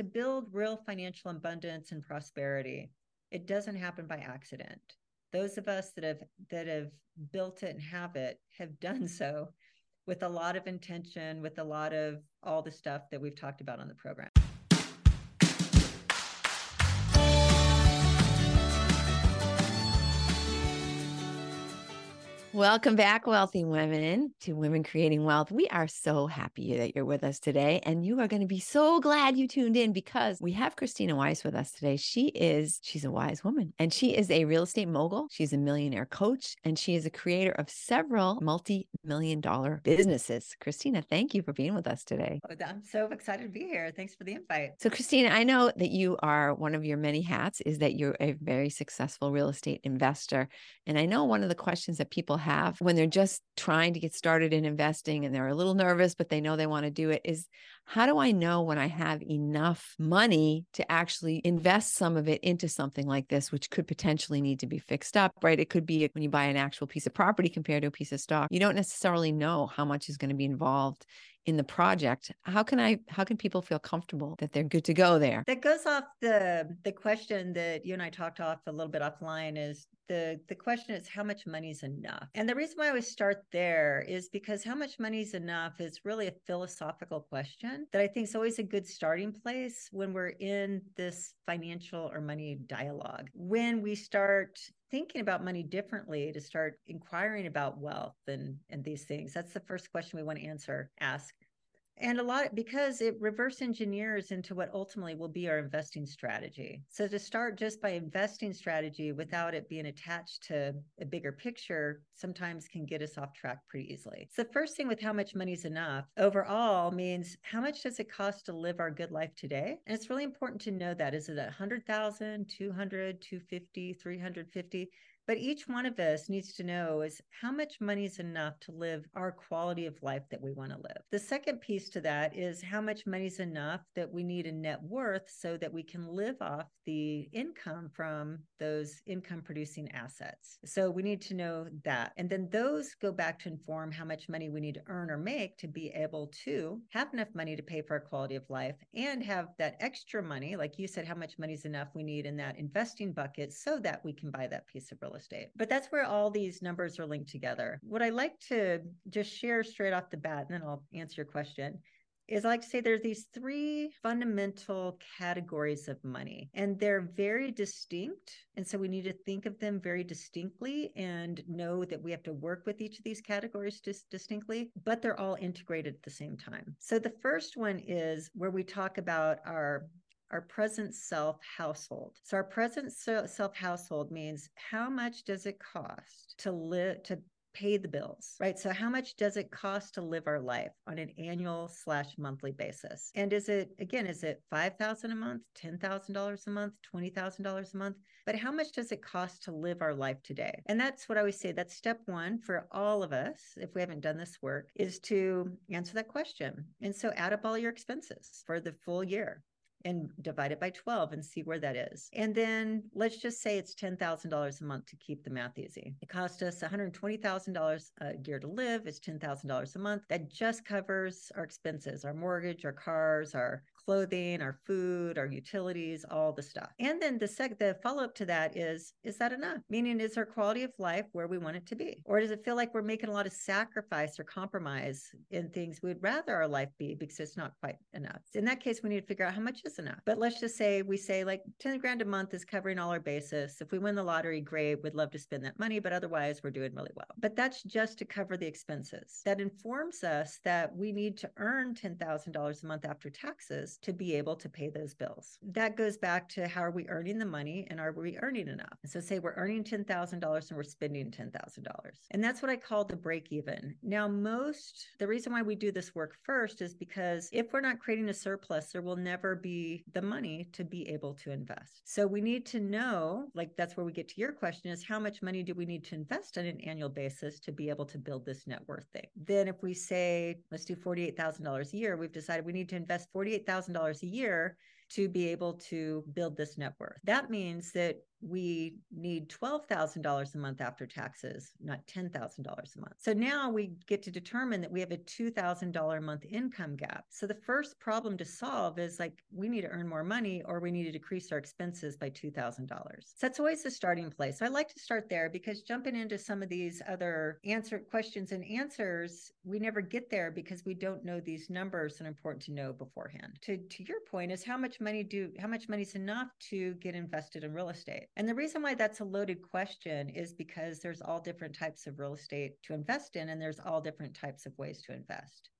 to build real financial abundance and prosperity, it doesn't happen by accident. Those of us that have that have built it and have it have done so with a lot of intention, with a lot of all the stuff that we've talked about on the program. Welcome back, wealthy women, to Women Creating Wealth. We are so happy that you're with us today. And you are going to be so glad you tuned in because we have Krisstina Wise with us today. She is, she's a wise woman and she is a real estate mogul. She's a millionaire coach and she is a creator of several multi million dollar businesses. Krisstina, thank you for being with us today. Oh, I'm so excited to be here. Thanks for the invite. So, Krisstina, I know that you are one of your many hats is that you're a very successful real estate investor. And I know one of the questions that people have when they're just trying to get started in investing and they're a little nervous, but they know they want to do it is how do I know when I have enough money to actually invest some of it into something like this, which could potentially need to be fixed up, right? It could be when you buy an actual piece of property compared to a piece of stock. You don't necessarily know how much is going to be involved in the project how can i how can people feel comfortable that they're good to go there that goes off the the question that you and i talked off a little bit offline is the the question is how much money is enough and the reason why i always start there is because how much money is enough is really a philosophical question that i think is always a good starting place when we're in this financial or money dialogue. When we start thinking about money differently to start inquiring about wealth and and these things that's the first question we want to answer ask and a lot because it reverse engineers into what ultimately will be our investing strategy. So to start just by investing strategy without it being attached to a bigger picture sometimes can get us off track pretty easily. So first thing with how much money is enough overall means how much does it cost to live our good life today? And it's really important to know that. Is it 100000 200 250 350 but each one of us needs to know is how much money is enough to live our quality of life that we want to live. The second piece to that is how much money is enough that we need a net worth so that we can live off the income from those income producing assets. So we need to know that. And then those go back to inform how much money we need to earn or make to be able to have enough money to pay for our quality of life and have that extra money, like you said, how much money is enough we need in that investing bucket so that we can buy that piece of real estate estate. But that's where all these numbers are linked together. What I like to just share straight off the bat, and then I'll answer your question, is I like to say there's these three fundamental categories of money, and they're very distinct. And so we need to think of them very distinctly and know that we have to work with each of these categories dis- distinctly, but they're all integrated at the same time. So the first one is where we talk about our our present self household. So our present self household means how much does it cost to live to pay the bills, right? So how much does it cost to live our life on an annual slash monthly basis? And is it again, is it five thousand a month, ten thousand dollars a month, twenty thousand dollars a month? But how much does it cost to live our life today? And that's what I always say. That's step one for all of us, if we haven't done this work, is to answer that question. And so add up all your expenses for the full year and divide it by 12 and see where that is. And then let's just say it's $10,000 a month to keep the math easy. It cost us $120,000 a year to live. It's $10,000 a month. That just covers our expenses, our mortgage, our cars, our clothing, our food, our utilities, all the stuff. And then the sec the follow-up to that is is that enough? Meaning is our quality of life where we want it to be? Or does it feel like we're making a lot of sacrifice or compromise in things we'd rather our life be because it's not quite enough? In that case, we need to figure out how much is enough. But let's just say we say like 10 grand a month is covering all our basis. If we win the lottery, great, we'd love to spend that money, but otherwise we're doing really well. But that's just to cover the expenses. That informs us that we need to earn $10,000 a month after taxes to be able to pay those bills. That goes back to how are we earning the money and are we earning enough? So say we're earning $10,000 and we're spending $10,000. And that's what I call the break even. Now, most, the reason why we do this work first is because if we're not creating a surplus, there will never be the money to be able to invest. So we need to know, like that's where we get to your question is how much money do we need to invest on an annual basis to be able to build this net worth thing? Then if we say, let's do $48,000 a year, we've decided we need to invest $48,000 $1,000 a year to be able to build this net worth. That means that we need $12,000 a month after taxes, not $10,000 a month. So now we get to determine that we have a $2,000 a month income gap. So the first problem to solve is like we need to earn more money or we need to decrease our expenses by $2,000. So that's always the starting place. So I like to start there because jumping into some of these other answer questions and answers, we never get there because we don't know these numbers and important to know beforehand. To to your point is how much money do how much money is enough to get invested in real estate? And the reason why that's a loaded question is because there's all different types of real estate to invest in, and there's all different types of ways to invest.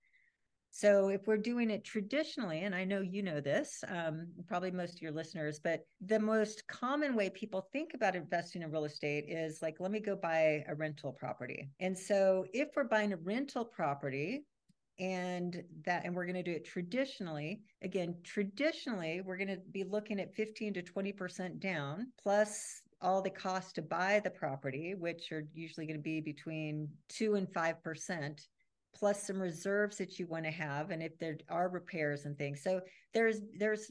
So if we're doing it traditionally, and I know you know this, um, probably most of your listeners, but the most common way people think about investing in real estate is like, let me go buy a rental property. And so if we're buying a rental property, and that and we're going to do it traditionally. Again traditionally we're going to be looking at 15 to 20% down plus all the costs to buy the property which are usually going to be between 2 and 5% plus some reserves that you want to have and if there are repairs and things. So there's there's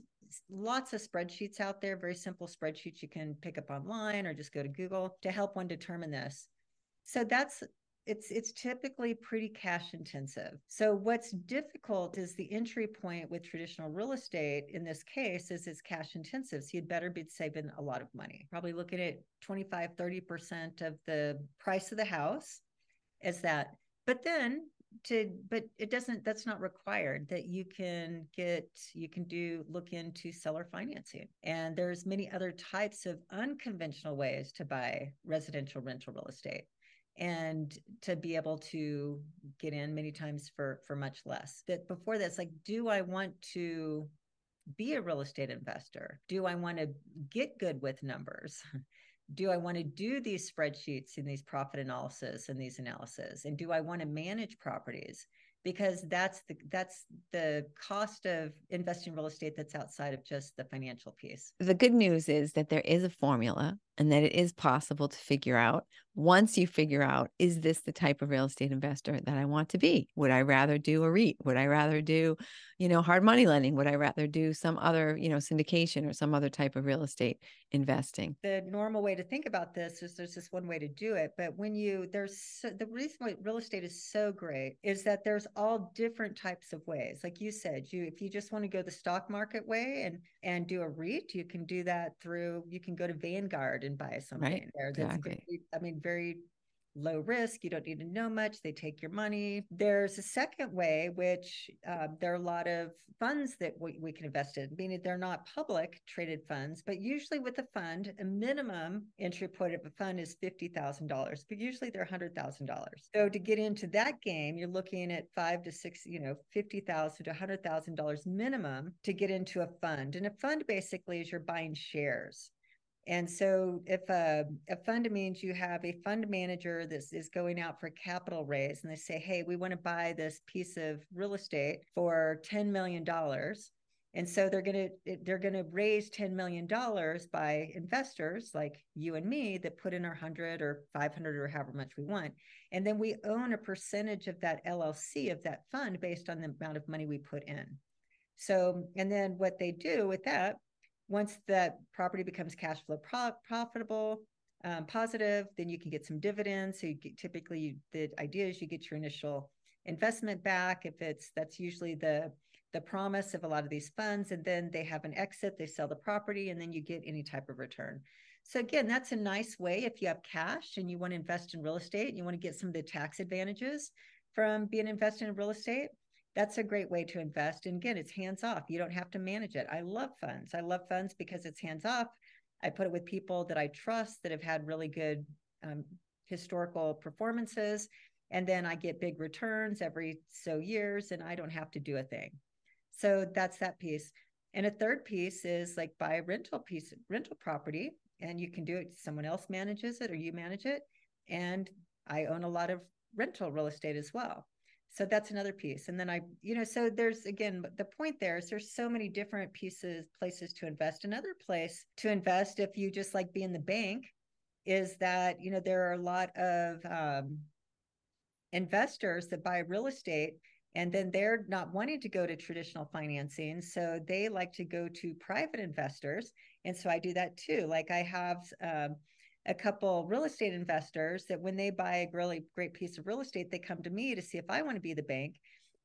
lots of spreadsheets out there very simple spreadsheets you can pick up online or just go to google to help one determine this. So that's it's it's typically pretty cash intensive. So what's difficult is the entry point with traditional real estate in this case is it's cash intensive. So you'd better be saving a lot of money. Probably looking at 25 30% of the price of the house as that. But then to but it doesn't that's not required that you can get you can do look into seller financing and there's many other types of unconventional ways to buy residential rental real estate and to be able to get in many times for for much less. That before this like do i want to be a real estate investor? Do i want to get good with numbers? Do i want to do these spreadsheets and these profit analysis and these analysis? And do i want to manage properties? Because that's the that's the cost of investing in real estate that's outside of just the financial piece. The good news is that there is a formula and that it is possible to figure out once you figure out is this the type of real estate investor that I want to be? Would I rather do a REIT? Would I rather do, you know, hard money lending? Would I rather do some other, you know, syndication or some other type of real estate investing? The normal way to think about this is there's just one way to do it, but when you there's so, the reason why real estate is so great is that there's all different types of ways. Like you said, you if you just want to go the stock market way and and do a REIT, you can do that through you can go to Vanguard and buy something right. there. That's exactly. very, I mean, very low risk. You don't need to know much. They take your money. There's a second way, which uh, there are a lot of funds that we, we can invest in, meaning they're not public traded funds, but usually with a fund, a minimum entry point of a fund is $50,000, but usually they're $100,000. So to get into that game, you're looking at five to six, you know, 50,000 to $100,000 minimum to get into a fund. And a fund basically is you're buying shares. And so, if a, a, fund means you have a fund manager that is going out for capital raise, and they say, "Hey, we want to buy this piece of real estate for ten million dollars," and so they're going to they're going to raise ten million dollars by investors like you and me that put in our hundred or five hundred or however much we want, and then we own a percentage of that LLC of that fund based on the amount of money we put in. So, and then what they do with that once that property becomes cash flow pro- profitable, um, positive, then you can get some dividends. So you get, typically you, the idea is you get your initial investment back. If it's that's usually the the promise of a lot of these funds, and then they have an exit, they sell the property, and then you get any type of return. So again, that's a nice way if you have cash and you want to invest in real estate and you want to get some of the tax advantages from being invested in real estate that's a great way to invest. And again, it's hands off. You don't have to manage it. I love funds. I love funds because it's hands off. I put it with people that I trust that have had really good um, historical performances. And then I get big returns every so years and I don't have to do a thing. So that's that piece. And a third piece is like buy a rental piece, rental property, and you can do it. Someone else manages it or you manage it. And I own a lot of rental real estate as well so that's another piece and then i you know so there's again the point there is there's so many different pieces places to invest. Another place to invest if you just like be in the bank is that you know there are a lot of um, investors that buy real estate and then they're not wanting to go to traditional financing so they like to go to private investors and so i do that too. Like i have um, a couple real estate investors that when they buy a really great piece of real estate they come to me to see if i want to be the bank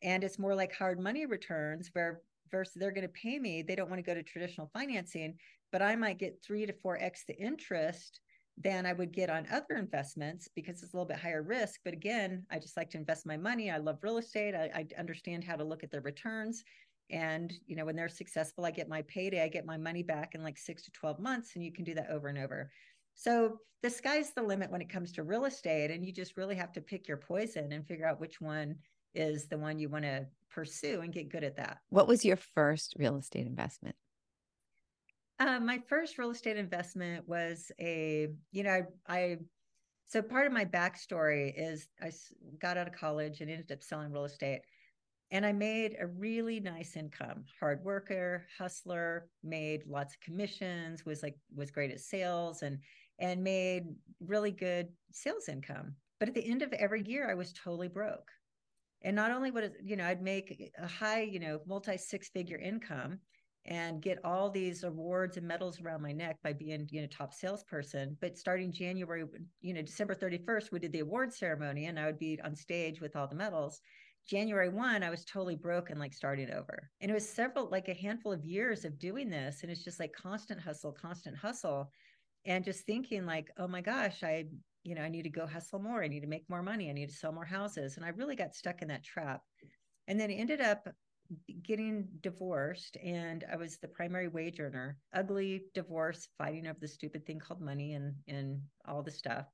and it's more like hard money returns where versus they're going to pay me they don't want to go to traditional financing but i might get three to four x the interest than I would get on other investments because it's a little bit higher risk. But again, I just like to invest my money. I love real estate. I, I understand how to look at the returns. And you know, when they're successful, I get my payday. I get my money back in like six to twelve months, and you can do that over and over. So the sky's the limit when it comes to real estate, and you just really have to pick your poison and figure out which one is the one you want to pursue and get good at that. What was your first real estate investment? Uh, my first real estate investment was a, you know, I, I, so part of my backstory is I got out of college and ended up selling real estate. And I made a really nice income, hard worker, hustler, made lots of commissions, was like, was great at sales and, and made really good sales income. But at the end of every year, I was totally broke. And not only would it, you know, I'd make a high, you know, multi six figure income and get all these awards and medals around my neck by being you know top salesperson but starting january you know december 31st we did the award ceremony and i would be on stage with all the medals january 1 i was totally broke and like starting over and it was several like a handful of years of doing this and it's just like constant hustle constant hustle and just thinking like oh my gosh i you know i need to go hustle more i need to make more money i need to sell more houses and i really got stuck in that trap and then ended up getting divorced and I was the primary wage earner. Ugly divorce, fighting over the stupid thing called money and and all the stuff.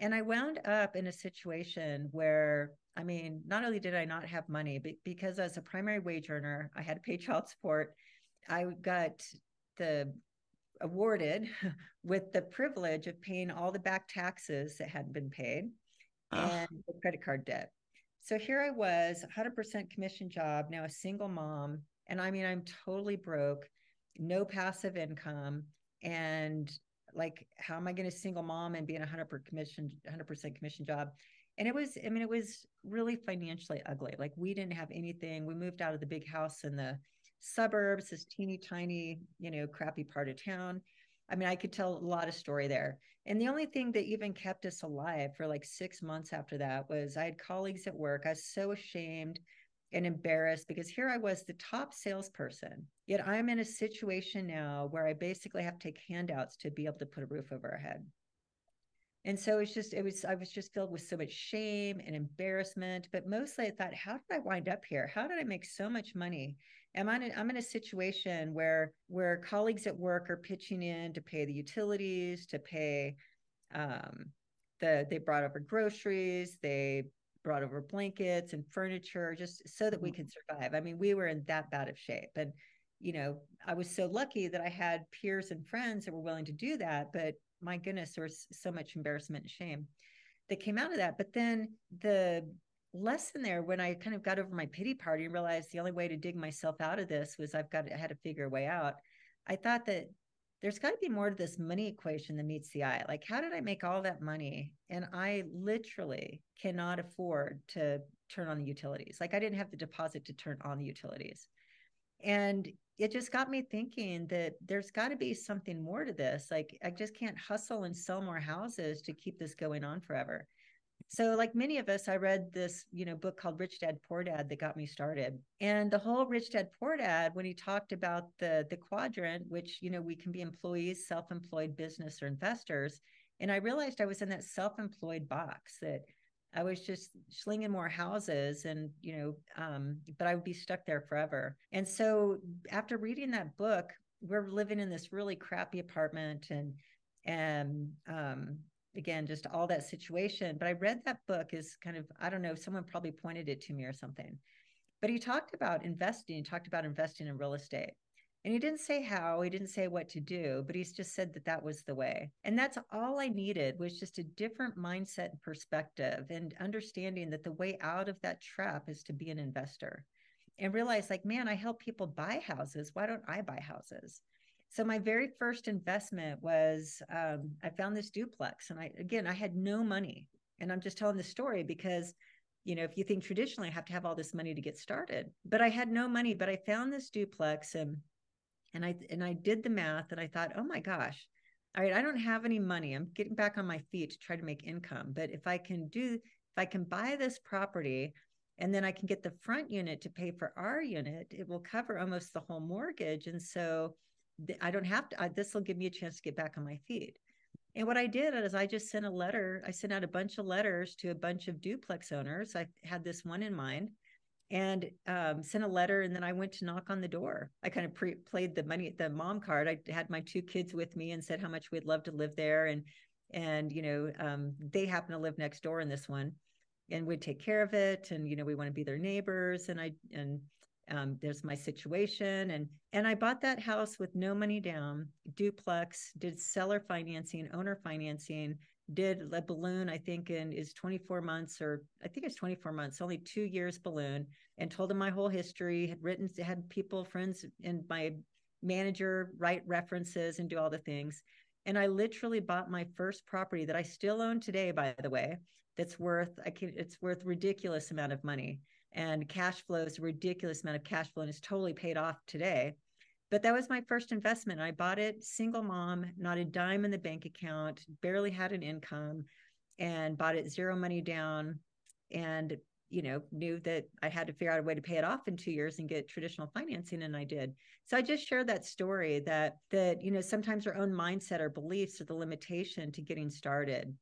And I wound up in a situation where I mean, not only did I not have money, but because as a primary wage earner, I had to pay child support. I got the awarded with the privilege of paying all the back taxes that hadn't been paid ah. and the credit card debt. So here I was, 100% commission job, now a single mom. And I mean, I'm totally broke, no passive income. And like, how am I going to single mom and be in a 100% commission, 100% commission job? And it was, I mean, it was really financially ugly. Like, we didn't have anything. We moved out of the big house in the suburbs, this teeny tiny, you know, crappy part of town. I mean, I could tell a lot of story there. And the only thing that even kept us alive for like six months after that was I had colleagues at work. I was so ashamed and embarrassed because here I was, the top salesperson. Yet I'm in a situation now where I basically have to take handouts to be able to put a roof over our head. And so it's just, it was, I was just filled with so much shame and embarrassment. But mostly I thought, how did I wind up here? How did I make so much money? Am I in, I'm in a situation where where colleagues at work are pitching in to pay the utilities, to pay um, the they brought over groceries, they brought over blankets and furniture just so that we mm-hmm. could survive. I mean, we were in that bad of shape. And, you know, I was so lucky that I had peers and friends that were willing to do that. But my goodness, there was so much embarrassment and shame that came out of that. But then the lesson there when I kind of got over my pity party and realized the only way to dig myself out of this was I've got I had to figure a way out. I thought that there's got to be more to this money equation than meets the eye. Like, how did I make all that money? And I literally cannot afford to turn on the utilities. Like, I didn't have the deposit to turn on the utilities. And it just got me thinking that there's got to be something more to this. Like, I just can't hustle and sell more houses to keep this going on forever. So, like many of us, I read this, you know, book called Rich Dad Poor Dad that got me started. And the whole Rich Dad Poor Dad, when he talked about the the quadrant, which you know we can be employees, self-employed, business, or investors, and I realized I was in that self-employed box that I was just slinging more houses, and you know, um, but I would be stuck there forever. And so, after reading that book, we're living in this really crappy apartment, and and um, again just all that situation. But i read that book is kind of i don't know someone probably pointed it to me or something. But he talked about investing he talked about investing in real estate and he didn't say how he didn't say what to do but he's just said that that was the way. And that's all i needed was just a different mindset and perspective and understanding that the way out of that trap is to be an investor and realize like man i help people buy houses. Why don't i buy houses? So my very first investment was um, I found this duplex, and I again I had no money, and I'm just telling the story because you know, if you think traditionally I have to have all this money to get started, but I had no money, but I found this duplex and and I and I did the math and I thought, oh my gosh, all right, I don't have any money. I'm getting back on my feet to try to make income. But if I can do, if I can buy this property and then I can get the front unit to pay for our unit, it will cover almost the whole mortgage. And so I don't have to, this will give me a chance to get back on my feet. And what I did is I just sent a letter. I sent out a bunch of letters to a bunch of duplex owners. I had this one in mind and um, sent a letter. And then I went to knock on the door. I kind of pre- played the money, the mom card. I had my two kids with me and said how much we'd love to live there. And, and, you know, um, they happen to live next door in this one and we'd take care of it. And, you know, we want to be their neighbors. And I, and um, there's my situation and and i bought that house with no money down duplex did seller financing owner financing did a balloon i think in is 24 months or i think it's 24 months only two years balloon and told him my whole history had written had people friends and my manager write references and do all the things. And i literally bought my first property that i still own today by the way that's worth i can it's worth ridiculous amount of money. And cash flows ridiculous amount of cash flow and it's totally paid off today but that was my first investment. I bought it single mom not a dime in the bank account barely had an income and bought it zero money down and you know knew that i had to figure out a way to pay it off in two years and get traditional financing and i did. So i just shared that story that that you know sometimes our own mindset or beliefs are the limitation to getting started.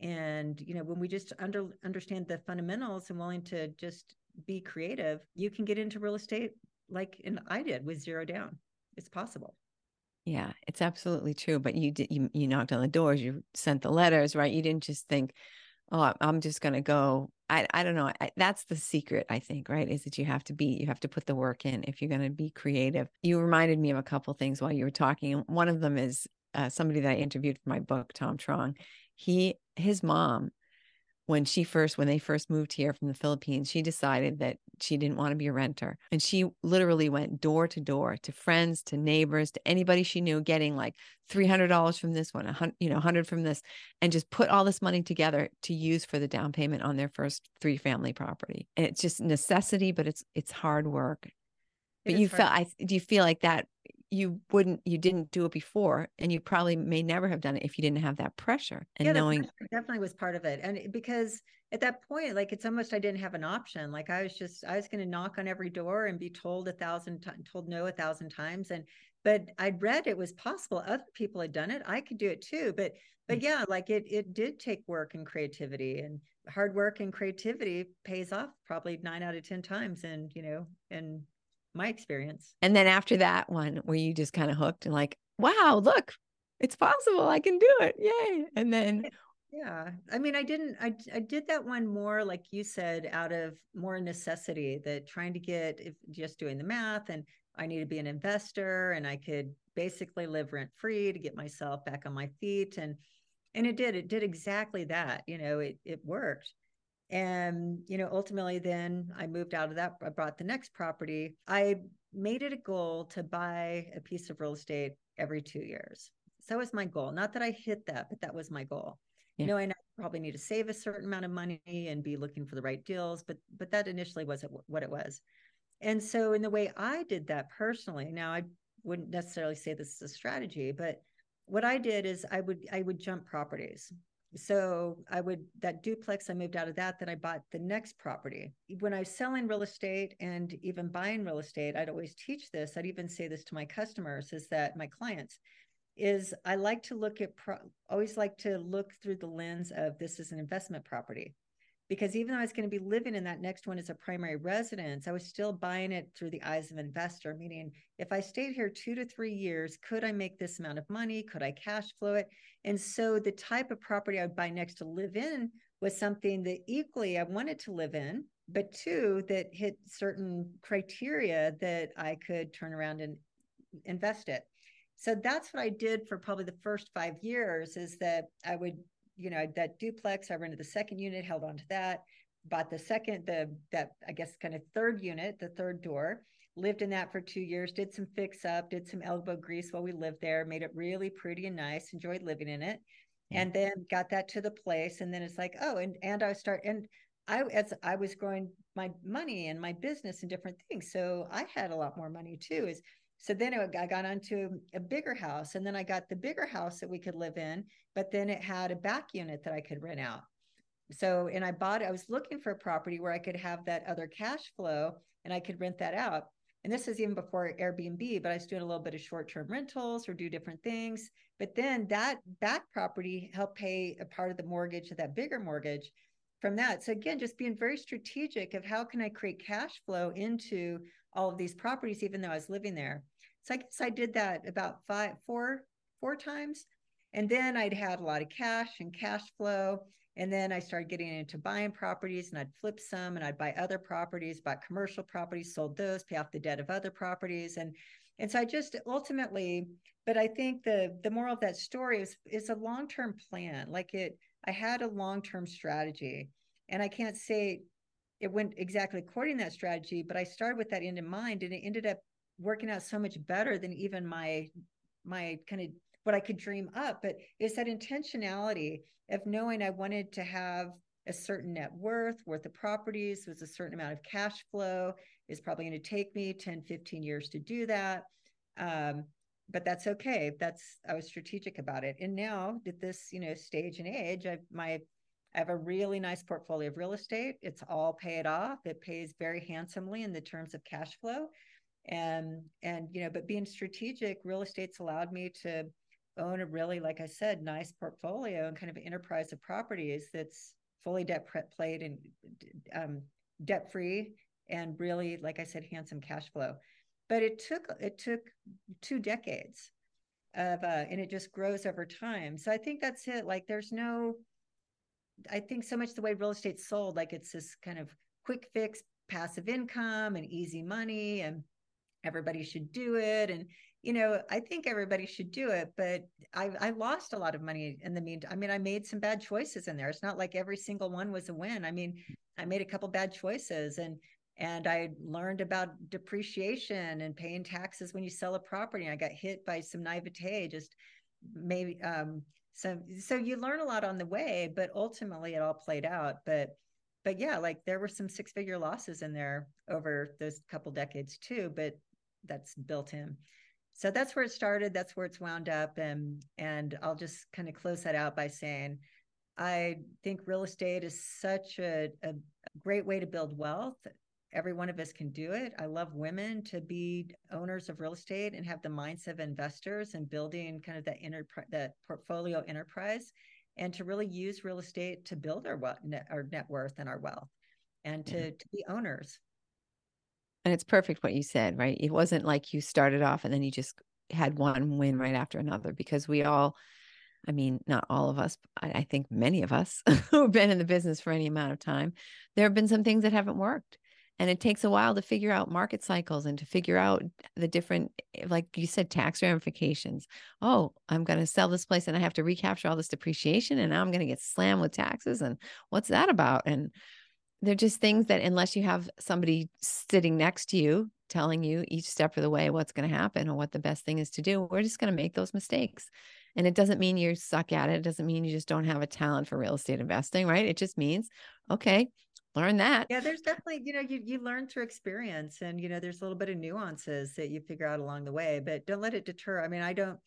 And you know when we just under understand the fundamentals and willing to just be creative, you can get into real estate like and I did with zero down. It's possible. Yeah, it's absolutely true. But you did you you knocked on the doors, you sent the letters, right? You didn't just think, oh, I'm just to go. I I don't know. I, that's the secret, I think, right? Is that you have to be you have to put the work in if you're to be creative. You reminded me of a couple things while you were talking. One of them is uh, somebody that I interviewed for my book, Tom Trong. He his mom when she first when they first moved here from the Philippines, she decided that she didn't want to be a renter. And she literally went door to door to friends, to neighbors, to anybody she knew getting like $300 from this one, a hundred, you know, 100 from this and just put all this money together to use for the down payment on their first three family property. And it's just necessity, but it's it's hard work. It but you felt I do you feel like that you wouldn't you didn't do it before and you probably may never have done it if you didn't have that pressure and yeah, knowing definitely was part of it and because at that point like it's almost i didn't have an option like i was just i was going to knock on every door and be told a thousand times told no a thousand times and but i'd read it was possible other people had done it i could do it too but but mm. yeah like it it did take work and creativity and hard work and creativity pays off probably nine out of ten times and you know and my experience. And then after that one, where you just kind of hooked and like, wow, look, it's possible. I can do it. Yay. And then yeah. I mean, I didn't I I did that one more like you said out of more necessity that trying to get if just doing the math and I need to be an investor and I could basically live rent free to get myself back on my feet and and it did it did exactly that you know it it worked and, you know, ultimately, then I moved out of that. I bought the next property. I made it a goal to buy a piece of real estate every two years. So that was my goal. Not that I hit that, but that was my goal. Yeah. You know, I probably need to save a certain amount of money and be looking for the right deals, but but that initially wasn't what it was. And so, in the way I did that personally, now I wouldn't necessarily say this is a strategy, but what I did is I would I would jump properties so I would that duplex, I moved out of that. Then I bought the next property. When I was selling real estate and even buying real estate, I'd always teach this. I'd even say this to my customers: is that my clients is I like to look at pro- always like to look through the lens of this is an investment property because even though I was going to be living in that next one as a primary residence, I was still buying it through the eyes of an investor. Meaning, if I stayed here two to three years, could I make this amount of money? Could I cash flow it? And so the type of property I would buy next to live in was something that equally I wanted to live in, but two, that hit certain criteria that I could turn around and invest it. So that's what I did for probably the first five years is that I would you know that duplex i rented the second unit held on to that bought the second the that i guess kind of third unit the third door lived in that for two years did some fix up did some elbow grease while we lived there made it really pretty and nice enjoyed living in it hmm. and then got that to the place and then it's like oh and and i start and I as I was growing my money and my business and different things, so I had a lot more money too. Is so then I got onto a bigger house, and then I got the bigger house that we could live in, but then it had a back unit that I could rent out. So and I bought. I was looking for a property where I could have that other cash flow, and I could rent that out. And this is even before Airbnb, but I was doing a little bit of short-term rentals or do different things. But then that back property helped pay a part of the mortgage of that bigger mortgage from that. So again, just being very strategic of how can I create cash flow into all of these properties, even though I was living there. So I guess I did that about five, four, four times. And then I'd had a lot of cash and cash flow. And then I started getting into buying properties and I'd flip some and I'd buy other properties, bought commercial properties, sold those, pay off the debt of other properties. And and so I just ultimately, but I think the the moral of that story is is a long-term plan. Like it I had a long term strategy. And I can't say it went exactly according to that strategy, but I started with that end in mind and it ended up working out so much better than even my my kind of what I could dream up. But it's that intentionality of knowing I wanted to have a certain net worth, worth of properties, was a certain amount of cash flow, is probably going to take me 10, 15 years to do that. Um, but that's okay. That's I was strategic about it. And now at this, you know, stage and age, I my I have a really nice portfolio of real estate. It's all paid off. It pays very handsomely in the terms of cash flow. And and you know, but being strategic, real estate's allowed me to own a really, like I said, nice portfolio and kind of enterprise of properties that's fully debt played and um, debt free and really, like I said, handsome cash flow. But it took it took two decades of uh, and it just grows over time. So i think that's it. Like there's no i think so much the way real estate's sold like it's this kind of quick fix passive income and easy money and everybody should do it and you know i think everybody should do it but i i lost a lot of money in the meantime i mean i made some bad choices in there it's not like every single one was a win i mean i made a couple bad choices and and I learned about depreciation and paying taxes when you sell a property. I got hit by some naivete, just maybe um, so so you learn a lot on the way, but ultimately it all played out. But but yeah, like there were some six figure losses in there over those couple decades too, but that's built in. So that's where it started. That's where it's wound up. And and I'll just kind of close that out by saying I think real estate is such a, a great way to build wealth every one of us can do it. I love women to be owners of real estate and have the mindset of investors and building kind of that inner that portfolio enterprise and to really use real estate to build our net, our net worth and our wealth and to, mm-hmm. to be owners. And it's perfect what you said, right? It wasn't like you started off and then you just had one win right after another because we all I mean, not all of us, I think many of us who've been in the business for any amount of time, there have been some things that haven't worked. And it takes a while to figure out market cycles and to figure out the different eh, like you said tax ramifications. Oh i'm going to sell this place and i have to recapture all this depreciation and now i'm going to get slammed with taxes and what's that about? And they're just things that unless you have somebody sitting next to you telling you each step of the way what's going to happen or what the best thing is to do we're just going to make those mistakes and it doesn't mean you suck at it it doesn't mean you just don't have a talent for real estate investing right it just means okay learn that. Yeah, there's definitely, you know, you you learn through experience and you know, there's a little bit of nuances that you figure out along the way, but don't let it deter. I mean, I don't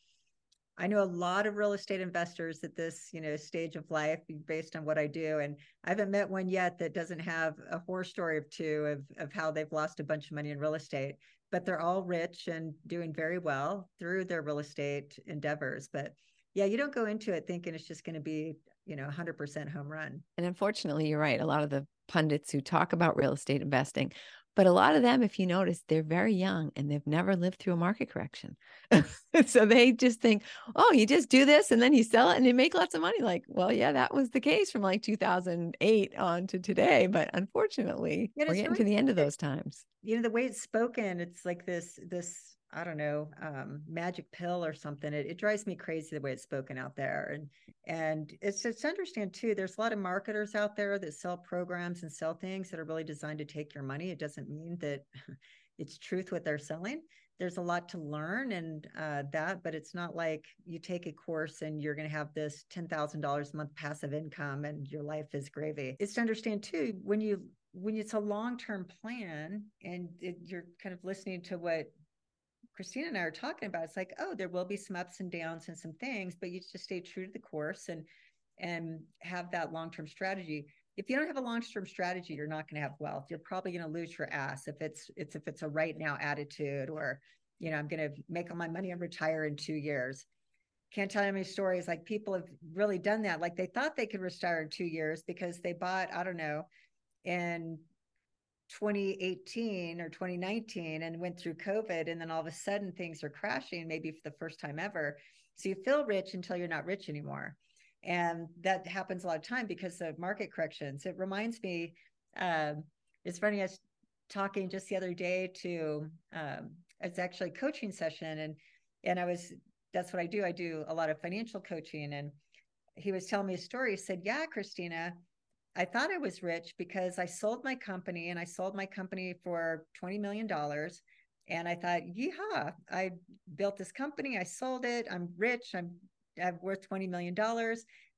I know a lot of real estate investors at this, you know, stage of life based on what I do. And I haven't met one yet that doesn't have a horror story of two of, of how they've lost a bunch of money in real estate, but they're all rich and doing very well through their real estate endeavors. But yeah, you don't go into it thinking it's just going to be, you know, 100% home run. And unfortunately, you're right. A lot of the pundits who talk about real estate investing. But a lot of them, if you notice, they're very young and they've never lived through a market correction. so they just think, oh, you just do this and then you sell it and you make lots of money. Like, well, yeah, that was the case from like 2008 on to today. But unfortunately, yeah, we're getting really, to the end of those times. You know, the way it's spoken, it's like this, this I don't know, um, magic pill or something. It, it, drives me crazy the way it's spoken out there. And and it's it's understand too, there's a lot of marketers out there that sell programs and sell things that are really designed to take your money. It doesn't mean that it's truth what they're selling. there's a lot to learn and uh, that, but it's not like you take a course and you're going to have this $10,000 a month passive income and your life is gravy. It's to understand too, when you, when it's a long-term plan and it, you're kind of listening to what Krisstina and I are talking about, it's like, oh, there will be some ups and downs and some things, but you just stay true to the course and, and have that long-term strategy if you don't have a long-term strategy, you're not going to have wealth. You're probably going to lose your ass if it's it's if it's a right now attitude or, you know, I'm going to make all my money and retire in two years. Can't tell you how many stories like people have really done that. Like they thought they could retire in two years because they bought, I don't know, in 2018 or 2019 and went through COVID. And then all of a sudden things are crashing, maybe for the first time ever. So you feel rich until you're not rich anymore and that happens a lot of time because of market corrections it reminds me um, it's funny i was talking just the other day to um, it's actually a coaching session and and i was that's what i do i do a lot of financial coaching and he was telling me a story he said yeah krisstina i thought i was rich because i sold my company and i sold my company for 20 million dollars and i thought yeehaw i built this company i sold it i'm rich i'm I'm worth $20 million.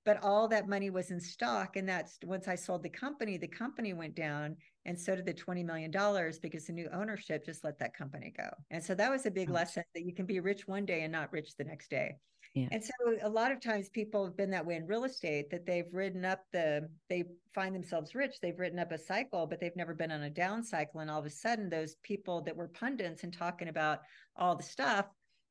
But all that money was in stock. And that's once I sold the company, the company went down. And so did the $20 million because the new ownership just let that company go. And so that was a big lesson that you can be rich one day and not rich the next day. Yeah. And so a lot of times people have been that way in real estate that they've ridden up the, they find themselves rich, they've ridden up a cycle, but they've never been on a down cycle. And all of a sudden, those people that were pundits and talking about all the stuff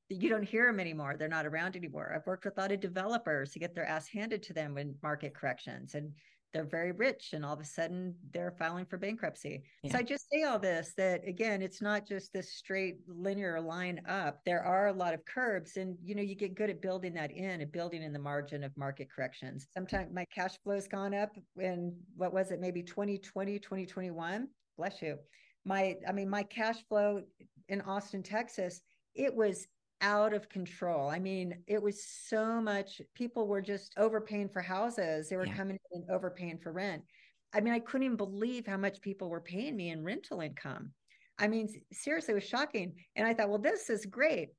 you don't hear them anymore. They're not around anymore. I've worked with a lot of developers to get their ass handed to them in market corrections and they're very rich and all of a sudden they're filing for bankruptcy. Yeah. So I just say all this that again, it's not just this straight linear line up. There are a lot of curbs and you know, you get good at building that in and building in the margin of market corrections. Sometimes my cash flow's gone up in what was it, maybe 2020, 2021. Bless you. My, I mean, my cash flow in Austin, Texas, it was out of control. I mean, it was so much, people were just overpaying for houses. They were yeah. coming in and overpaying for rent. I mean, I couldn't even believe how much people were paying me in rental income. I mean, seriously, it was shocking. And I thought, well, this is great.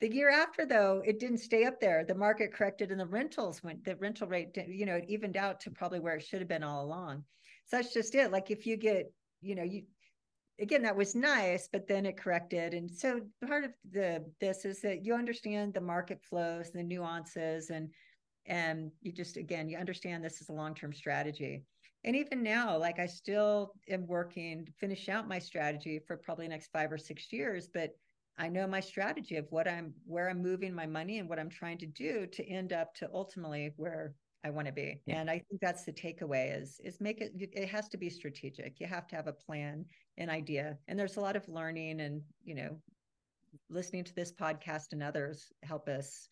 The year after, though, it didn't stay up there. The market corrected and the rentals went, the rental rate, you know, it evened out to probably where it should have been all along. So that's just it. Like if you get, you know, you again that was nice but then it corrected. And so part of the this is that you understand the market flows the nuances and and you just again you understand this is a long-term strategy. And even now like i still am working to finish out my strategy for probably the next five or six years but i know my strategy of what i'm where i'm moving my money and what i'm trying to do to end up to ultimately where I want to be. Yeah. And I think that's the takeaway is is make it it has to be strategic. You have to have a plan, an idea. And there's a lot of learning and, you know, listening to this podcast and others help us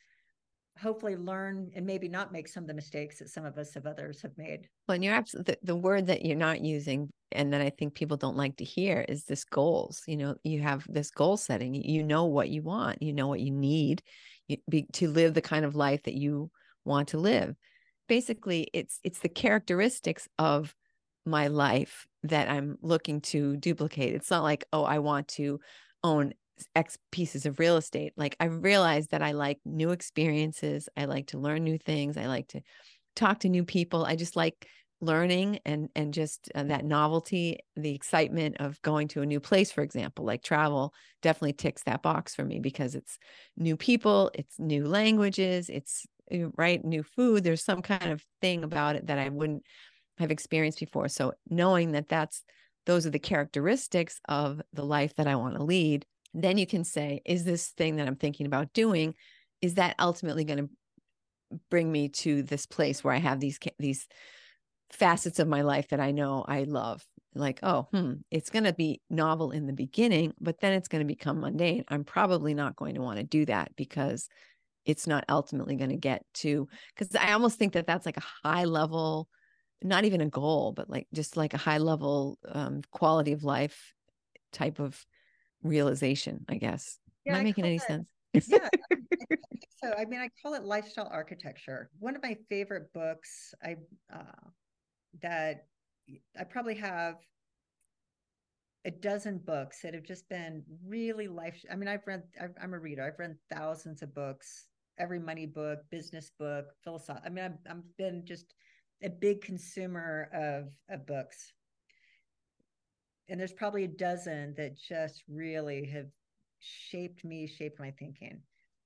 hopefully learn and maybe not make some of the mistakes that some of us have others have made. Well, and you're absolutely the, the word that you're not using and that I think people don't like to hear is this goals. You know, you have this goal setting. You know what you want, you know what you need to live the kind of life that you want to live basically it's it's the characteristics of my life that I'm looking to duplicate. It's not like, oh, I want to own X pieces of real estate. Like I realized that I like new experiences. I like to learn new things. I like to talk to new people. I just like learning and and just uh, that novelty the excitement of going to a new place for example like travel definitely ticks that box for me because it's new people it's new languages it's right new food there's some kind of thing about it that i wouldn't have experienced before. So knowing that that's those are the characteristics of the life that i want to lead then you can say is this thing that i'm thinking about doing is that ultimately going to bring me to this place where i have these these facets of my life that i know i love? Like oh hmm it's going to be novel in the beginning but then it's going to become mundane. I'm probably not going to want to do that because it's not ultimately going to get to because i almost think that that's like a high level not even a goal but like just like a high level um, quality of life type of realization i guess yeah, am i, making any it, sense yeah I so i mean i call it lifestyle architecture one of my favorite books i uh, that i probably have a dozen books that have just been really life. I mean, I've read, i am a reader. I've read thousands of books, every money book, business book, philosophy. I mean, I've, I've been just a big consumer of, of books. And there's probably a dozen that just really have shaped me, shaped my thinking.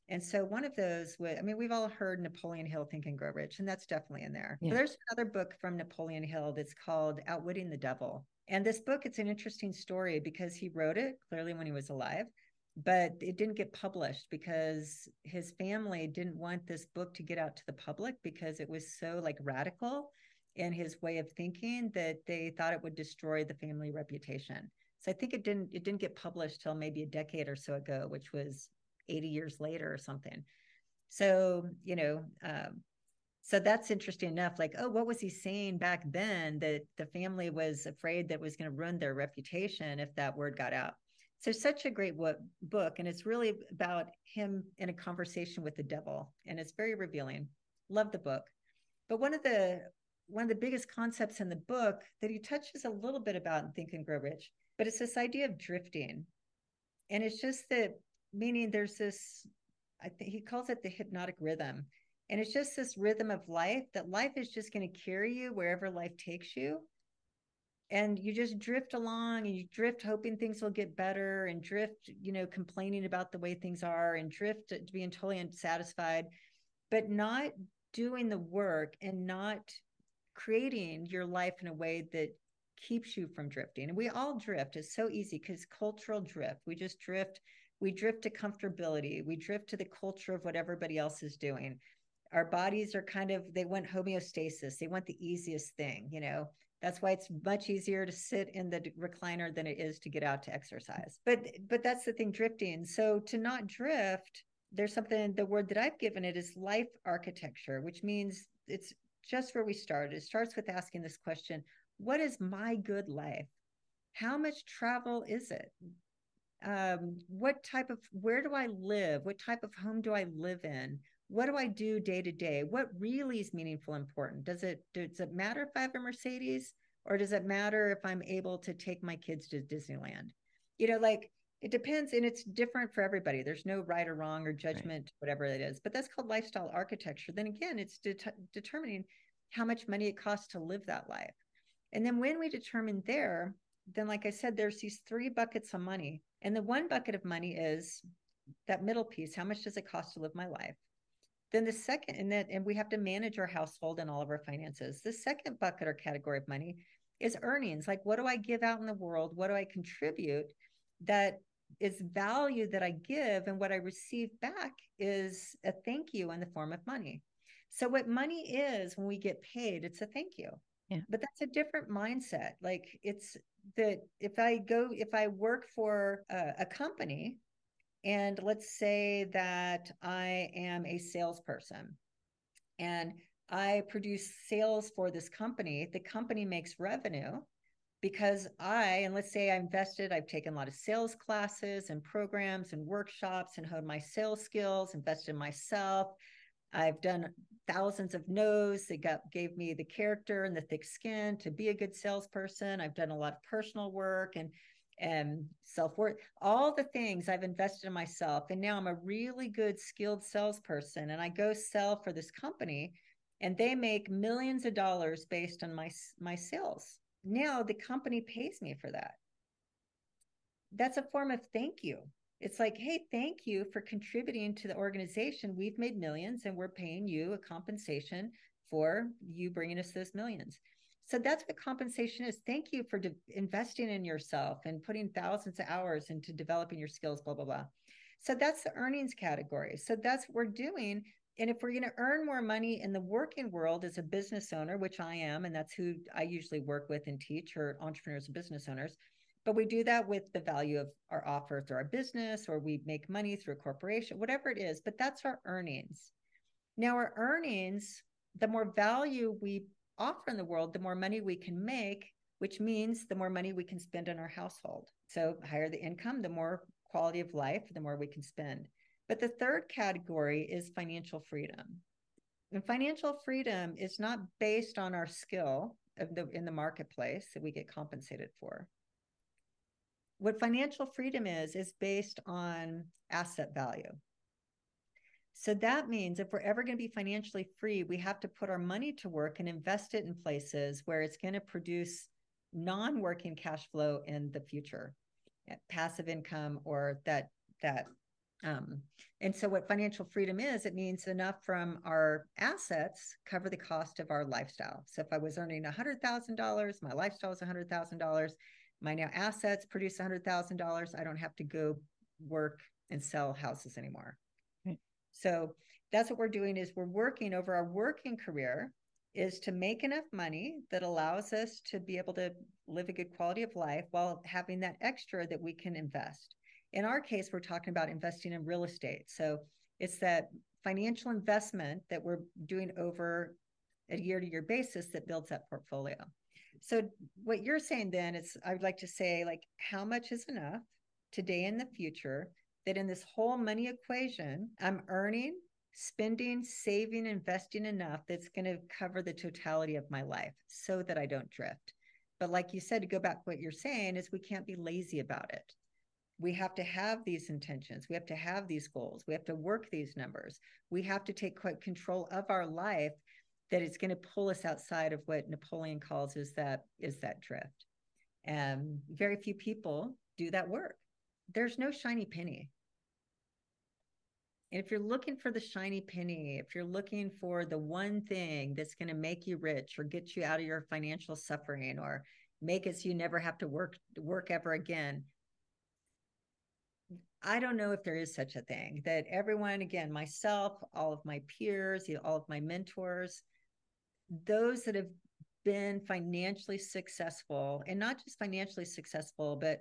And so one of those would, I mean, we've all heard Napoleon Hill Think and Grow Rich, and that's definitely in there. Yeah. But there's another book from Napoleon Hill that's called Outwitting the Devil. And this book, it's an interesting story because he wrote it clearly when he was alive, but it didn't get published because his family didn't want this book to get out to the public because it was so like radical in his way of thinking that they thought it would destroy the family reputation. So I think it didn't it didn't get published till maybe a decade or so ago, which was 80 years later or something. So, you know, um, so that's interesting enough. Like, oh, what was he saying back then that the family was afraid that was going to ruin their reputation if that word got out? So, such a great book. And it's really about him in a conversation with the devil. And it's very revealing. Love the book. But one of the one of the biggest concepts in the book that he touches a little bit about in Think and Grow Rich, but it's this idea of drifting. And it's just that meaning there's this, I think he calls it the hypnotic rhythm. And it's just this rhythm of life that life is just going to carry you wherever life takes you. And you just drift along and you drift hoping things will get better and drift, you know, complaining about the way things are and drift to being totally unsatisfied, but not doing the work and not creating your life in a way that keeps you from drifting. And we all drift. It's so easy because cultural drift. We just drift. We drift to comfortability. We drift to the culture of what everybody else is doing our bodies are kind of they want homeostasis they want the easiest thing you know that's why it's much easier to sit in the recliner than it is to get out to exercise. But but that's the thing drifting. So to not drift there's something the word that i've given it is life architecture which means it's just where we started it starts with asking this question what is my good life? How much travel is it? Um, what type of where do i live? What type of home do i live in what do I do day to day? What really is meaningful important? Does it does it matter if I have a Mercedes or does it matter if I'm able to take my kids to Disneyland? You know, like it depends and it's different for everybody. There's no right or wrong or judgment, right. whatever it is. But that's called lifestyle architecture. Then again, it's de- determining how much money it costs to live that life. And then when we determine there, then like I said, there's these three buckets of money. And the one bucket of money is that middle piece. How much does it cost to live my life? Then the second, and that, and we have to manage our household and all of our finances. The second bucket or category of money is earnings. Like, what do I give out in the world? What do I contribute that is value that I give? And what I receive back is a thank you in the form of money. So, what money is when we get paid, it's a thank you. Yeah. But that's a different mindset. Like, it's that if I go, if I work for a, a company, and let's say that I am a salesperson and I produce sales for this company. The company makes revenue because I, and let's say I invested, I've taken a lot of sales classes and programs and workshops and honed my sales skills, invested in myself. I've done thousands of no's that got, gave me the character and the thick skin to be a good salesperson. I've done a lot of personal work and and self-worth all the things i've invested in myself and now i'm a really good skilled salesperson and i go sell for this company and they make millions of dollars based on my my sales. Now the company pays me for that. That's a form of thank you. It's like hey thank you for contributing to the organization. We've made millions and we're paying you a compensation for you bringing us those millions so that's what compensation is. Thank you for de- investing in yourself and putting thousands of hours into developing your skills, blah, blah, blah. So that's the earnings category. So that's what we're doing. And if we're going to earn more money in the working world as a business owner, which I am, and that's who I usually work with and teach, or entrepreneurs and business owners, but we do that with the value of our offer through our business, or we make money through a corporation, whatever it is. But that's our earnings. Now, our earnings, the more value we offer in the world, the more money we can make, which means the more money we can spend on our household. So, higher the income, the more quality of life, the more we can spend. But the third category is financial freedom. And financial freedom is not based on our skill the, in the marketplace that we get compensated for. what financial freedom is, is based on asset value. So that means if we're ever going to be financially free, we have to put our money to work and invest it in places where it's going to produce non working cash flow in the future, eh, passive income or that, that. Um, and so, what financial freedom is, it means enough from our assets cover the cost of our lifestyle. So, if I was earning $100,000, my lifestyle is $100,000, my now assets produce $100,000, I don't have to go work and sell houses anymore. So that's what we're doing is we're working over our working career is to make enough money that allows us to be able to live a good quality of life while having that extra that we can invest. In our case, we're talking about investing in real estate. So it's that financial investment that we're doing over a year to year basis that builds that portfolio. So what you're saying then is I would like to say like how much is enough today and the future that in this whole money equation, I'm earning, spending, saving, investing enough that's going to cover the totality of my life so that I don't drift. But like you said, to go back to what you're saying is we can't be lazy about it. We have to have these intentions. We have to have these goals. We have to work these numbers. We have to take quite control of our life that it's going to pull us outside of what Napoleon calls is that is that drift. And very few people do that work there's no shiny penny. And if you're looking for the shiny penny, if you're looking for the one thing that's going to make you rich or get you out of your financial suffering or make it so you never have to work work ever again, I don't know if there is such a thing. That everyone, again, myself, all of my peers, all of my mentors, those that have been financially successful, and not just financially successful, but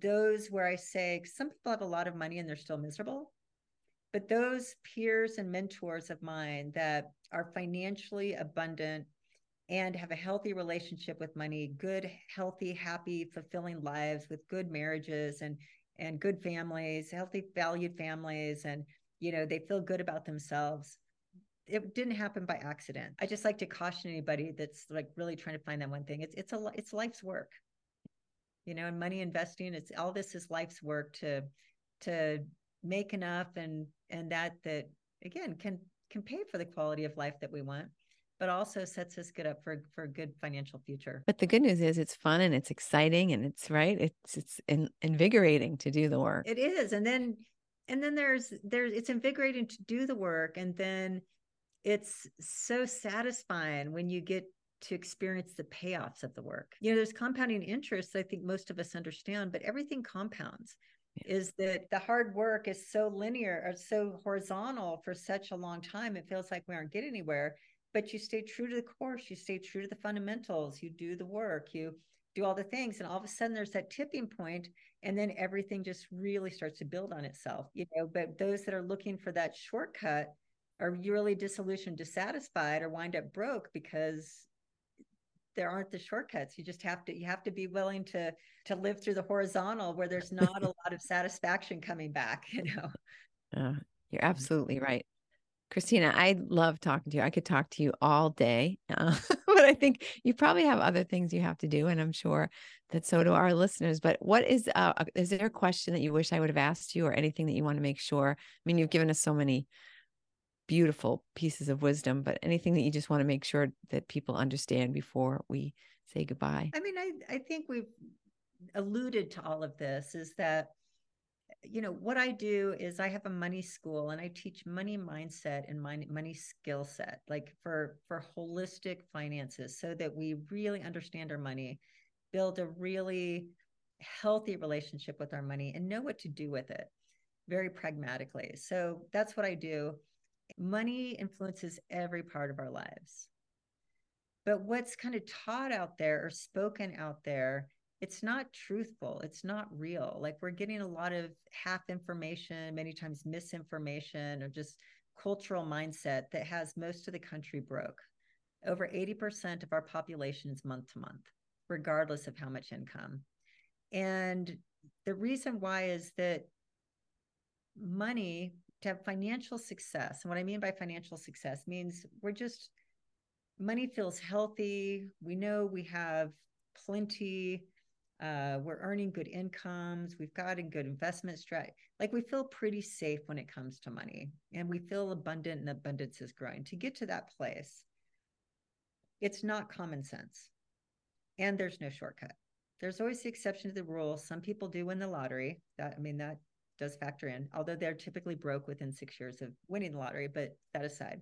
those where I say some people have a lot of money and they're still miserable. But those peers and mentors of mine that are financially abundant and have a healthy relationship with money, good, healthy, happy, fulfilling lives with good marriages and and good families, healthy, valued families, and you know, they feel good about themselves. It didn't happen by accident. I just like to caution anybody that's like really trying to find that one thing. It's it's a it's life's work you know and money investing it's all this is life's work to to make enough and and that that again can can pay for the quality of life that we want but also sets us good up for for a good financial future. But the good news is it's fun and it's exciting and it's right? It's it's in, invigorating to do the work. It is. And then and then there's there's it's invigorating to do the work. And then it's so satisfying when you get to experience the payoffs of the work. You know, there's compounding interest, I think most of us understand, but everything compounds. Yeah. Is that the hard work is so linear or so horizontal for such a long time, it feels like we aren't getting anywhere. But you stay true to the course, you stay true to the fundamentals, you do the work, you do all the things, and all of a sudden there's that tipping point, and then everything just really starts to build on itself. You know, but those that are looking for that shortcut are really disillusioned, dissatisfied, or wind up broke because there aren't the shortcuts. You just have to you have to be willing to to live through the horizontal where there's not a lot of satisfaction coming back you know? Uh, you're absolutely right. Krisstina i love talking to you. I could talk to you all day uh, but i think you probably have other things you have to do and i'm sure that so do our listeners but what is uh is there a question that you wish i would have asked you or anything that you want to make sure? I mean you've given us so many beautiful pieces of wisdom, but anything that you just want to make sure that people understand before we say goodbye? I mean, I, I think we've alluded to all of this is that, you know, what I do is I have a money school and I teach money mindset and money, money skill set, like for, for holistic finances so that we really understand our money, build a really healthy relationship with our money and know what to do with it very pragmatically. So that's what I do money influences every part of our lives. But what's kind of taught out there or spoken out there, it's not truthful. It's not real. Like we're getting a lot of half information, many times misinformation, or just cultural mindset that has most of the country broke. Over 80% of our population is month to month, regardless of how much income. And the reason why is that money to have financial success. And what I mean by financial success means we're just, money feels healthy. We know we have plenty. Uh, we're earning good incomes. We've got a good investment strategy. Like we feel pretty safe when it comes to money and we feel abundant and abundance is growing. To get to that place, it's not common sense. And there's no shortcut. There's always the exception to the rule. Some people do win the lottery. That I mean, that does factor in, although they're typically broke within six years of winning the lottery. But that aside,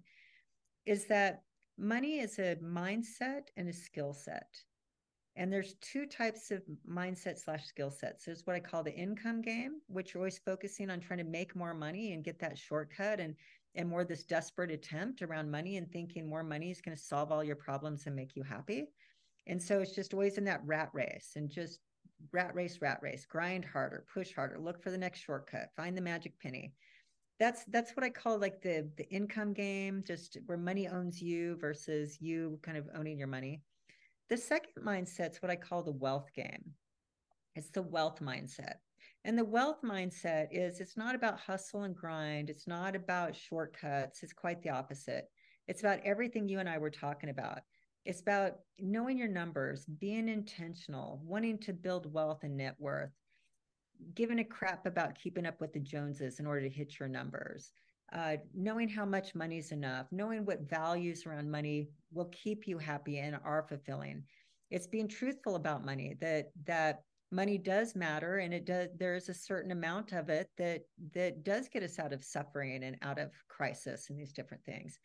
is that money is a mindset and a skill set. And there's two types of mindset slash skill sets. There's what I call the income game, which you're always focusing on trying to make more money and get that shortcut and and more this desperate attempt around money and thinking more money is going to solve all your problems and make you happy. And so it's just always in that rat race and just rat race, rat race, grind harder, push harder, look for the next shortcut, find the magic penny. That's that's what I call like the the income game, just where money owns you versus you kind of owning your money. The second mindset's what I call the wealth game. It's the wealth mindset. And the wealth mindset is it's not about hustle and grind. It's not about shortcuts. It's quite the opposite. It's about everything you and I were talking about. It's about knowing your numbers, being intentional, wanting to build wealth and net worth, giving a crap about keeping up with the Joneses in order to hit your numbers, uh, knowing how much money is enough, knowing what values around money will keep you happy and are fulfilling. It's being truthful about money that that money does matter and it does there's a certain amount of it that that does get us out of suffering and out of crisis and these different things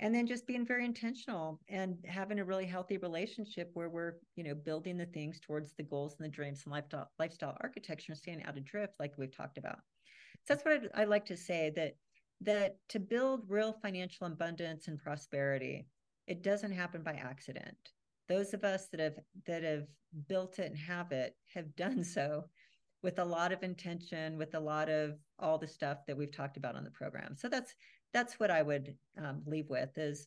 and then just being very intentional and having a really healthy relationship where we're you know building the things towards the goals and the dreams and lifestyle lifestyle architecture and staying out of drift like we've talked about so that's what I, I like to say that that to build real financial abundance and prosperity, it doesn't happen by accident. Those of us that have that have built it and have it have done so with a lot of intention, with a lot of all the stuff that we've talked about on the program. So that's that's what I would um, leave with is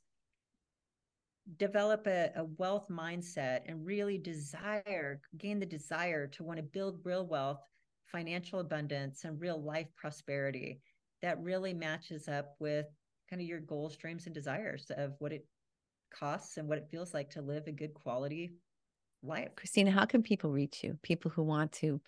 develop a, a wealth mindset and really desire gain the desire to want to build real wealth financial abundance and real life prosperity that really matches up with kind of your goals, dreams, and desires of what it costs and what it feels like to live a good quality life. Krisstina, how can people reach you? People who want to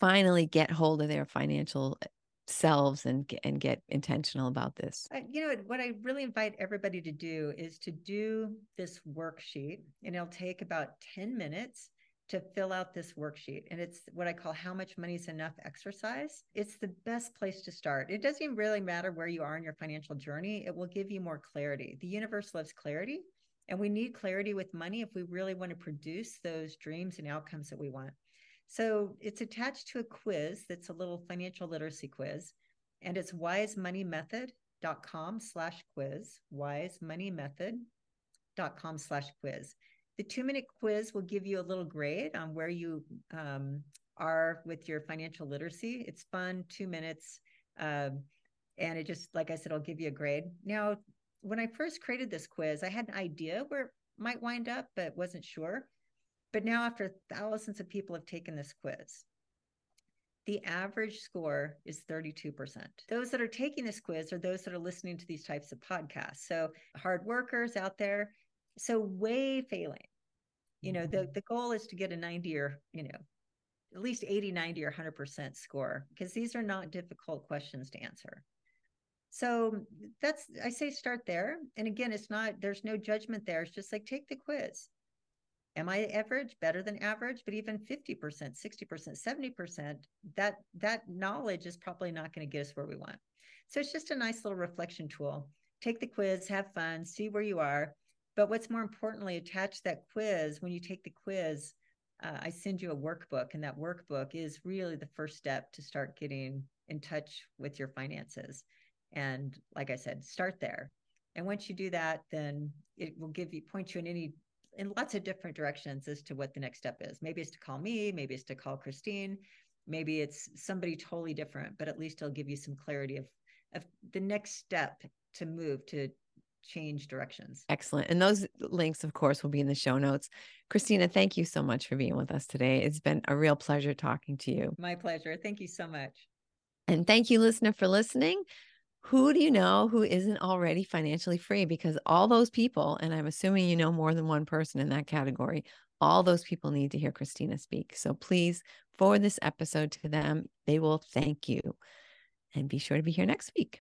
finally get hold of their financial selves and and get intentional about this. you know what I really invite everybody to do is to do this worksheet and it'll take about 10 minutes to fill out this worksheet. And it's what I call how much money is enough exercise. It's the best place to start. It doesn't really matter where you are in your financial journey, it will give you more clarity. The universe loves clarity. And we need clarity with money if we really want to produce those dreams and outcomes that we want. So it's attached to a quiz that's a little financial literacy quiz. And it's wisemoneymethod.com slash quiz, wisemoneymethod.com slash quiz. The two minute quiz will give you a little grade on where you um, are with your financial literacy. It's fun, two minutes. Um, and it just, like I said, I'll give you a grade. Now, when I first created this quiz, I had an idea where it might wind up, but wasn't sure. But now, after thousands of people have taken this quiz, the average score is 32%. Those that are taking this quiz are those that are listening to these types of podcasts. So, hard workers out there, so way failing you know the mm-hmm. the goal is to get a 90 or you know at least 80 90 or 100% score because these are not difficult questions to answer so that's i say start there and again it's not there's no judgment there it's just like take the quiz am i average better than average but even 50% 60% 70% that that knowledge is probably not going to get us where we want so it's just a nice little reflection tool take the quiz have fun see where you are but what's more importantly, attach that quiz. When you take the quiz, uh, I send you a workbook, and that workbook is really the first step to start getting in touch with your finances. And like I said, start there. And once you do that, then it will give you point you in any in lots of different directions as to what the next step is. Maybe it's to call me, maybe it's to call Christine, maybe it's somebody totally different, but at least it'll give you some clarity of of the next step to move to change directions. Excellent. And those links, of course, will be in the show notes. Krisstina, thank you so much for being with us today. It's been a real pleasure talking to you. My pleasure. Thank you so much. And thank you, listener, for listening. Who do you know who isn't already financially free? Because all those people, and I'm assuming you know more than one person in that category, All those people need to hear Krisstina speak. So please forward this episode to them. They will thank you. And be sure to be here next week.